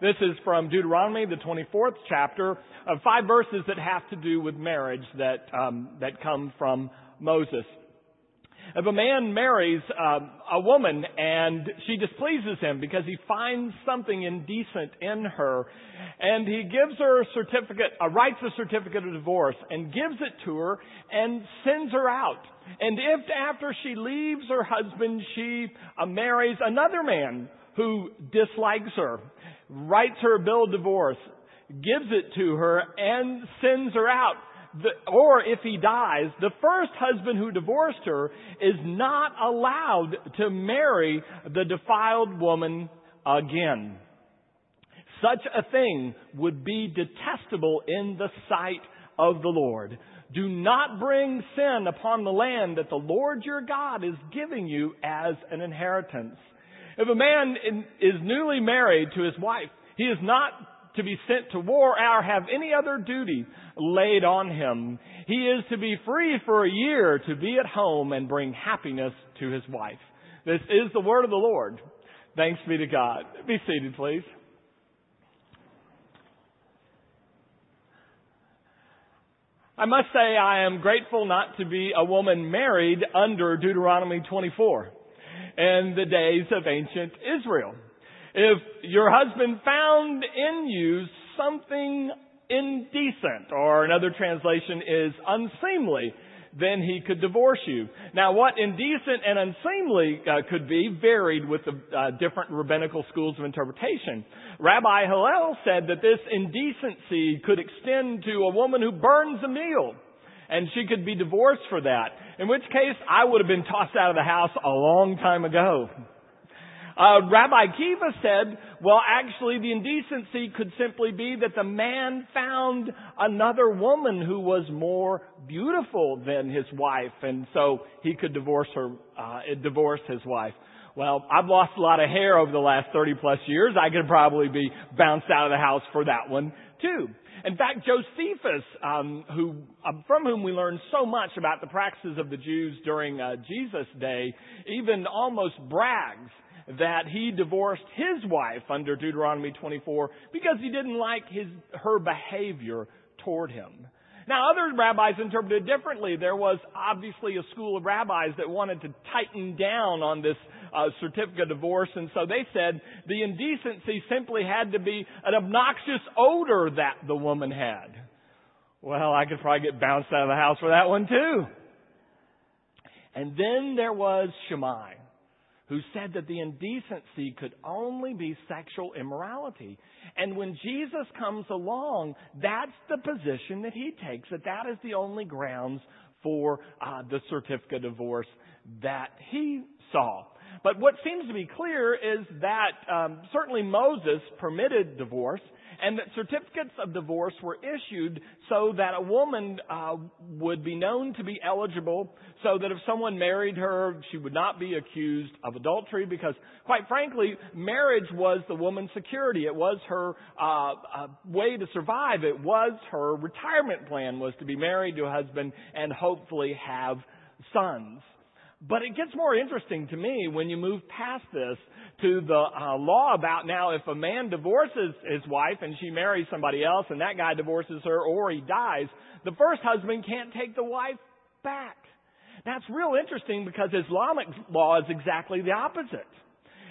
This is from Deuteronomy, the 24th chapter, of five verses that have to do with marriage that, um, that come from Moses. If a man marries uh, a woman and she displeases him because he finds something indecent in her, and he gives her a certificate, uh, writes a certificate of divorce, and gives it to her, and sends her out. And if after she leaves her husband, she uh, marries another man who dislikes her, writes her a bill of divorce, gives it to her, and sends her out, the, or if he dies, the first husband who divorced her is not allowed to marry the defiled woman again. Such a thing would be detestable in the sight of the Lord. Do not bring sin upon the land that the Lord your God is giving you as an inheritance. If a man is newly married to his wife, he is not to be sent to war or have any other duty laid on him. He is to be free for a year to be at home and bring happiness to his wife. This is the word of the Lord. Thanks be to God. Be seated, please. I must say I am grateful not to be a woman married under Deuteronomy 24 in the days of ancient Israel. If your husband found in you something indecent, or another translation is unseemly, then he could divorce you. Now, what indecent and unseemly uh, could be varied with the uh, different rabbinical schools of interpretation. Rabbi Hillel said that this indecency could extend to a woman who burns a meal, and she could be divorced for that. In which case, I would have been tossed out of the house a long time ago. Uh, Rabbi Akiva said, well, actually, the indecency could simply be that the man found another woman who was more beautiful than his wife, and so he could divorce her, uh, divorce his wife. Well, I've lost a lot of hair over the last 30 plus years. I could probably be bounced out of the house for that one too. In fact, Josephus, um, who, um, from whom we learn so much about the practices of the Jews during uh, Jesus' day, even almost brags that he divorced his wife under Deuteronomy 24 because he didn't like his, her behavior toward him. Now, other rabbis interpreted it differently. There was obviously a school of rabbis that wanted to tighten down on this uh, certificate of divorce, and so they said the indecency simply had to be an obnoxious odor that the woman had. Well, I could probably get bounced out of the house for that one too. And then there was Shammai who said that the indecency could only be sexual immorality. And when Jesus comes along, that's the position that he takes, that that is the only grounds for uh, the certificate of divorce that he saw. But what seems to be clear is that um, certainly Moses permitted divorce, and that certificates of divorce were issued so that a woman uh, would be known to be eligible, so that if someone married her, she would not be accused of adultery, because quite frankly, marriage was the woman's security. It was her uh, uh, way to survive. It was her retirement plan was to be married to a husband and hopefully have sons. But it gets more interesting to me when you move past this to the uh, law about now if a man divorces his wife and she marries somebody else and that guy divorces her or he dies, the first husband can't take the wife back. That's real interesting because Islamic law is exactly the opposite.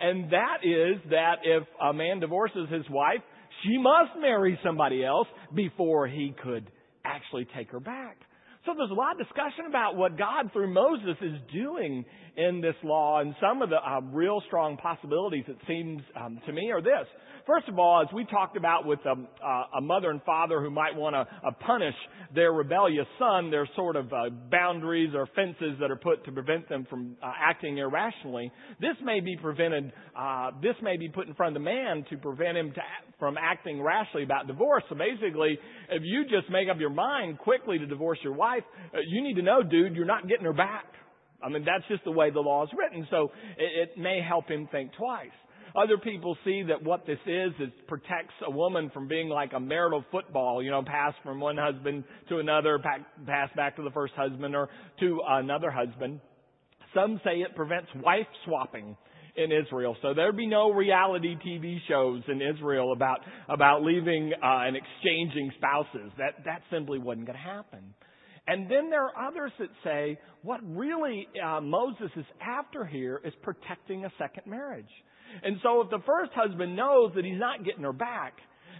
And that is that if a man divorces his wife, she must marry somebody else before he could actually take her back. So there's a lot of discussion about what God through Moses is doing in this law, and some of the uh, real strong possibilities, it seems um, to me, are this. First of all, as we talked about with um, uh, a mother and father who might want to uh, punish their rebellious son, there's sort of uh, boundaries or fences that are put to prevent them from acting irrationally. This may be prevented. This may be put in front of the man to prevent him to, from acting rashly about divorce. So basically, if you just make up your mind quickly to divorce your wife, you need to know, dude, you're not getting her back. I mean, that's just the way the law is written. So it, it may help him think twice. Other people see that what this is, is protects a woman from being like a marital football, you know, passed from one husband to another, passed back to the first husband or to another husband. Some say it prevents wife swapping in Israel. So there'd be no reality TV shows in Israel about, about leaving uh, and exchanging spouses. That, that simply wasn't going to happen. And then there are others that say what really uh, Moses is after here is protecting a second marriage. And so if the first husband knows that he's not getting her back,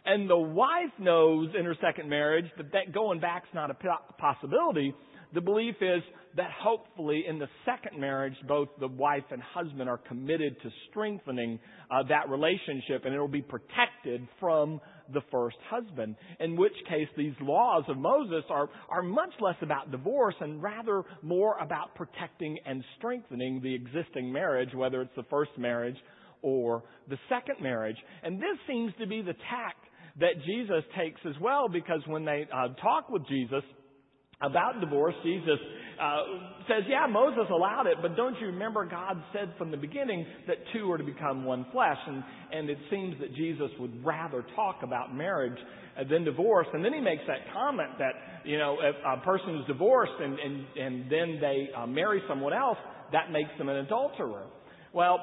and the wife knows in her second marriage that, that going back's not a possibility, the belief is that hopefully in the second marriage, both the wife and husband are committed to strengthening uh, that relationship and it will be protected from the first husband. In which case, these laws of Moses are, are much less about divorce and rather more about protecting and strengthening the existing marriage, whether it's the first marriage or the second marriage. And this seems to be the tact that Jesus takes as well because when they uh, talk with Jesus, about divorce, Jesus uh, says, yeah, Moses allowed it, but don't you remember God said from the beginning that two are to become one flesh? And, and it seems that Jesus would rather talk about marriage than divorce. And then he makes that comment that, you know, if a person is divorced and, and, and then they uh, marry someone else, that makes them an adulterer. Well,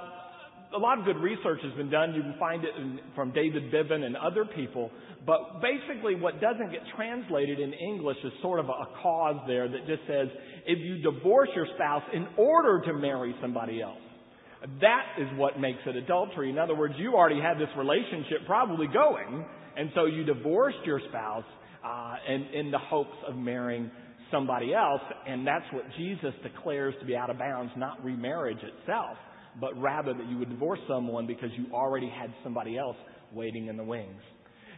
a lot of good research has been done. You can find it in, from David Bivin and other people. But basically, what doesn't get translated in English is sort of a cause there that just says if you divorce your spouse in order to marry somebody else. That is what makes it adultery. In other words, you already had this relationship probably going, and so you divorced your spouse uh, in, in the hopes of marrying somebody else, and that's what Jesus declares to be out of bounds, not remarriage itself but rather that you would divorce someone because you already had somebody else waiting in the wings.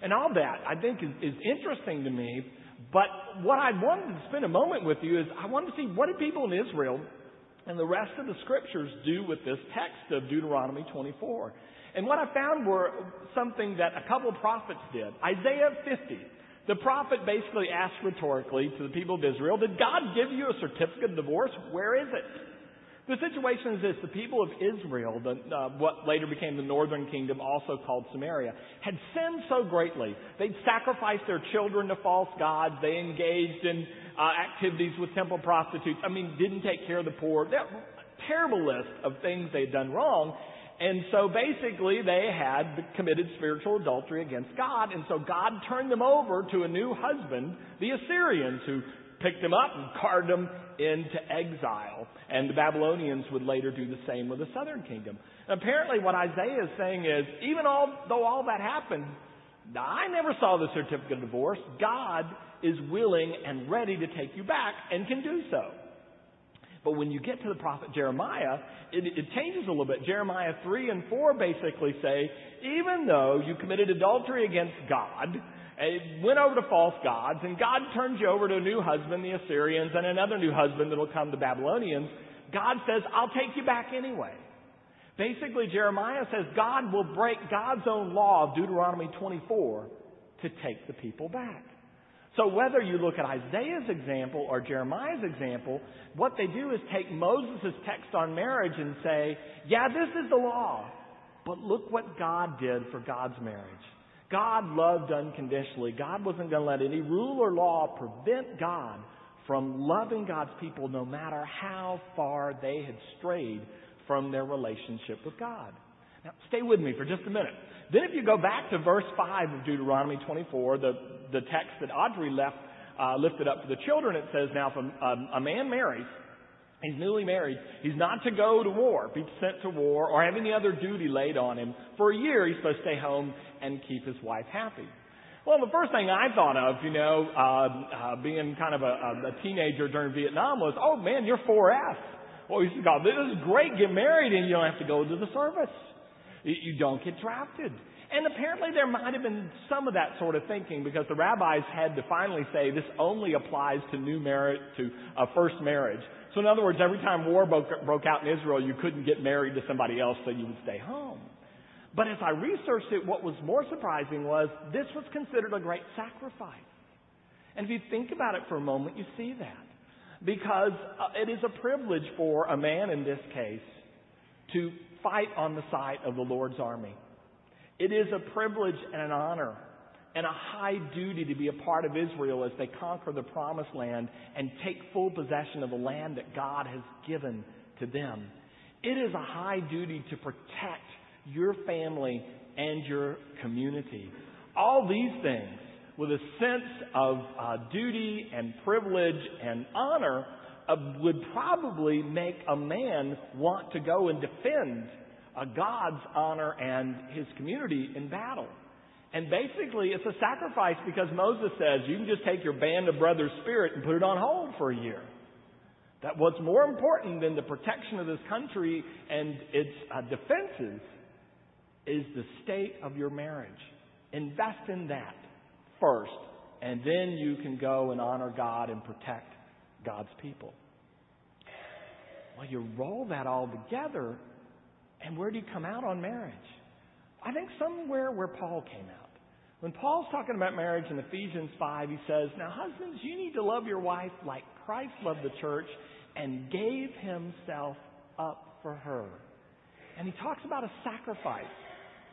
And all that, I think, is, is interesting to me. But what I wanted to spend a moment with you is I wanted to see what did people in Israel and the rest of the scriptures do with this text of Deuteronomy 24. And what I found were something that a couple of prophets did. Isaiah 50. The prophet basically asked rhetorically to the people of Israel, Did God give you a certificate of divorce? Where is it? The situation is this. The people of Israel, the, uh, what later became the northern kingdom, also called Samaria, had sinned so greatly. They'd sacrificed their children to false gods. They engaged in uh, activities with temple prostitutes. I mean, didn't take care of the poor. That terrible list of things they'd done wrong. And so basically they had committed spiritual adultery against God. And so God turned them over to a new husband, the Assyrians, who picked them up and carried them into exile. And the Babylonians would later do the same with the southern kingdom. apparently, what Isaiah is saying is, even all, though all that happened, I never saw the certificate of divorce. God is willing and ready to take you back and can do so. But when you get to the prophet Jeremiah, it, it, changes a little bit. Jeremiah 3 and 4 basically say, even though you committed adultery against God, eh, went over to false gods, and God turns you over to a new husband, the Assyrians, and another new husband that will come, the Babylonians. God says, I'll take you back anyway. Basically, Jeremiah says God will break God's own law of Deuteronomy 24 to take the people back. So whether you look at Isaiah's example or Jeremiah's example, what they do is take Moses' text on marriage and say, yeah, this is the law, but look what God did for God's marriage. God loved unconditionally. God wasn't going to let any rule or law prevent God from loving God's people no matter how far they had strayed from their relationship with God. Now, stay with me for just a minute. Then if you go back to verse 5 of Deuteronomy 24, the, the text that Audrey left, uh, lifted up for the children, it says, Now if a, a, a man marries He's newly married. He's not to go to war, be sent to war, or have any other duty laid on him. For a year, he's supposed to stay home and keep his wife happy. Well, the first thing I thought of, you know, uh, uh, being kind of a, a teenager during Vietnam was, oh man, you're 4S. Well, he said, God, this is great. Get married and you don't have to go to the service. You, don't get drafted. And apparently there might have been some of that sort of thinking because the rabbis had to finally say this only applies to new marriage, to a first marriage. So in other words, every time war broke, broke out in Israel, you couldn't get married to somebody else, so you would stay home. But as I researched it, what was more surprising was this was considered a great sacrifice. And if you think about it for a moment, you see that. Because uh, it is a privilege for a man in this case to fight on the side of the Lord's army. It is a privilege and an honor and a high duty to be a part of Israel as they conquer the promised land and take full possession of the land that God has given to them. It is a high duty to protect your family and your community. All these things with a sense of uh, duty and privilege and honor would probably make a man want to go and defend uh, God's honor and his community in battle. And basically, it's a sacrifice because Moses says you can just take your band of brothers' spirit and put it on hold for a year. That what's more important than the protection of this country and its uh, defenses is the state of your marriage. Invest in that first, and then you can go and honor God and protect God's people. Well, you roll that all together, and where do you come out on marriage? I think somewhere where Paul came out. When Paul's talking about marriage in Ephesians 5, he says, Now, husbands, you need to love your wife like Christ loved the church and gave himself up for her. And he talks about a sacrifice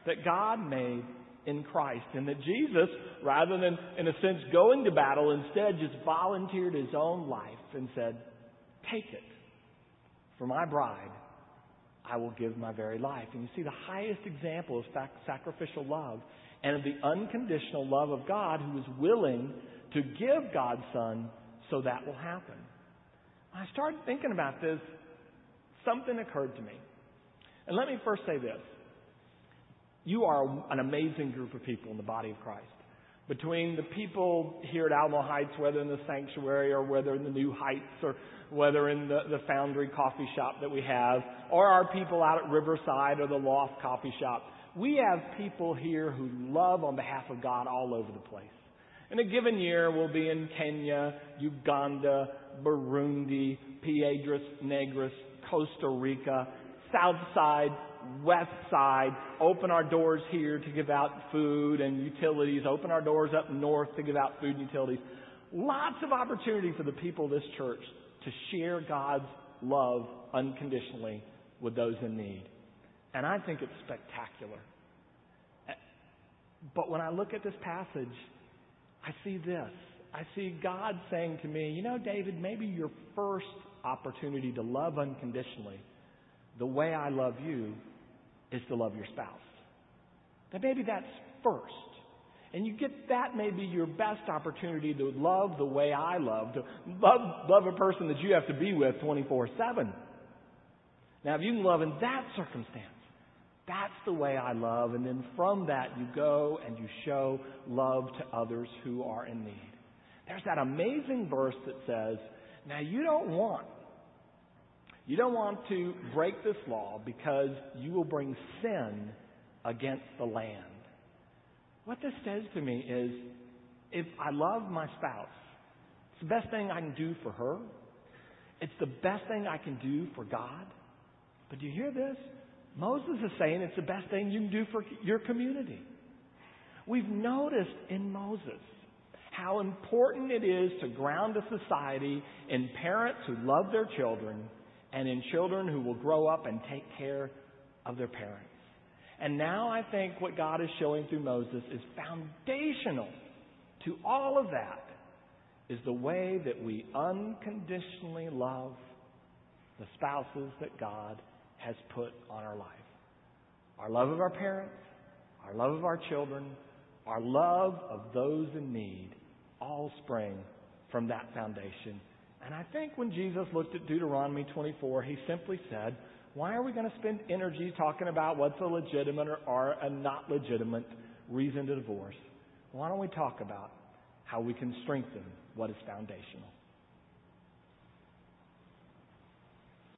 that God made in Christ and that Jesus, rather than, in a sense, going to battle, instead just volunteered his own life and said, Take it. For my bride, I will give my very life. And you see, the highest example of sacrificial love and of the unconditional love of God who is willing to give God's Son so that will happen. When I started thinking about this, something occurred to me. And let me first say this. You are an amazing group of people in the body of Christ. Between the people here at Alamo Heights, whether in the sanctuary or whether in the new heights or whether in the, the foundry coffee shop that we have, or our people out at Riverside or the Loft coffee shop, we have people here who love on behalf of God all over the place. In a given year, we'll be in Kenya, Uganda, Burundi, Piedras Negras, Costa Rica, South Side, West Side, open our doors here to give out food and utilities, open our doors up north to give out food and utilities. Lots of opportunity for the people of this church to share God's love unconditionally with those in need. And I think it's spectacular. But when I look at this passage, I see this. I see God saying to me, you know, David, maybe your first opportunity to love unconditionally, the way I love you, is to love your spouse. That maybe that's first. And you get that maybe your best opportunity to love the way I love, to love, love a person that you have to be with 24 7. Now, if you can love in that circumstance, that's the way I love. And then from that, you go and you show love to others who are in need. There's that amazing verse that says, now you don't want, you don't want to break this law because you will bring sin against the land. What this says to me is, if I love my spouse, it's the best thing I can do for her. It's the best thing I can do for God. But do you hear this? Moses is saying it's the best thing you can do for your community. We've noticed in Moses how important it is to ground a society in parents who love their children and in children who will grow up and take care of their parents. And now I think what God is showing through Moses is foundational to all of that is the way that we unconditionally love the spouses that God has put on our life. Our love of our parents, our love of our children, our love of those in need all spring from that foundation. And I think when Jesus looked at Deuteronomy 24, he simply said, Why are we going to spend energy talking about what's a legitimate or, or a not legitimate reason to divorce? Why don't we talk about how we can strengthen what is foundational?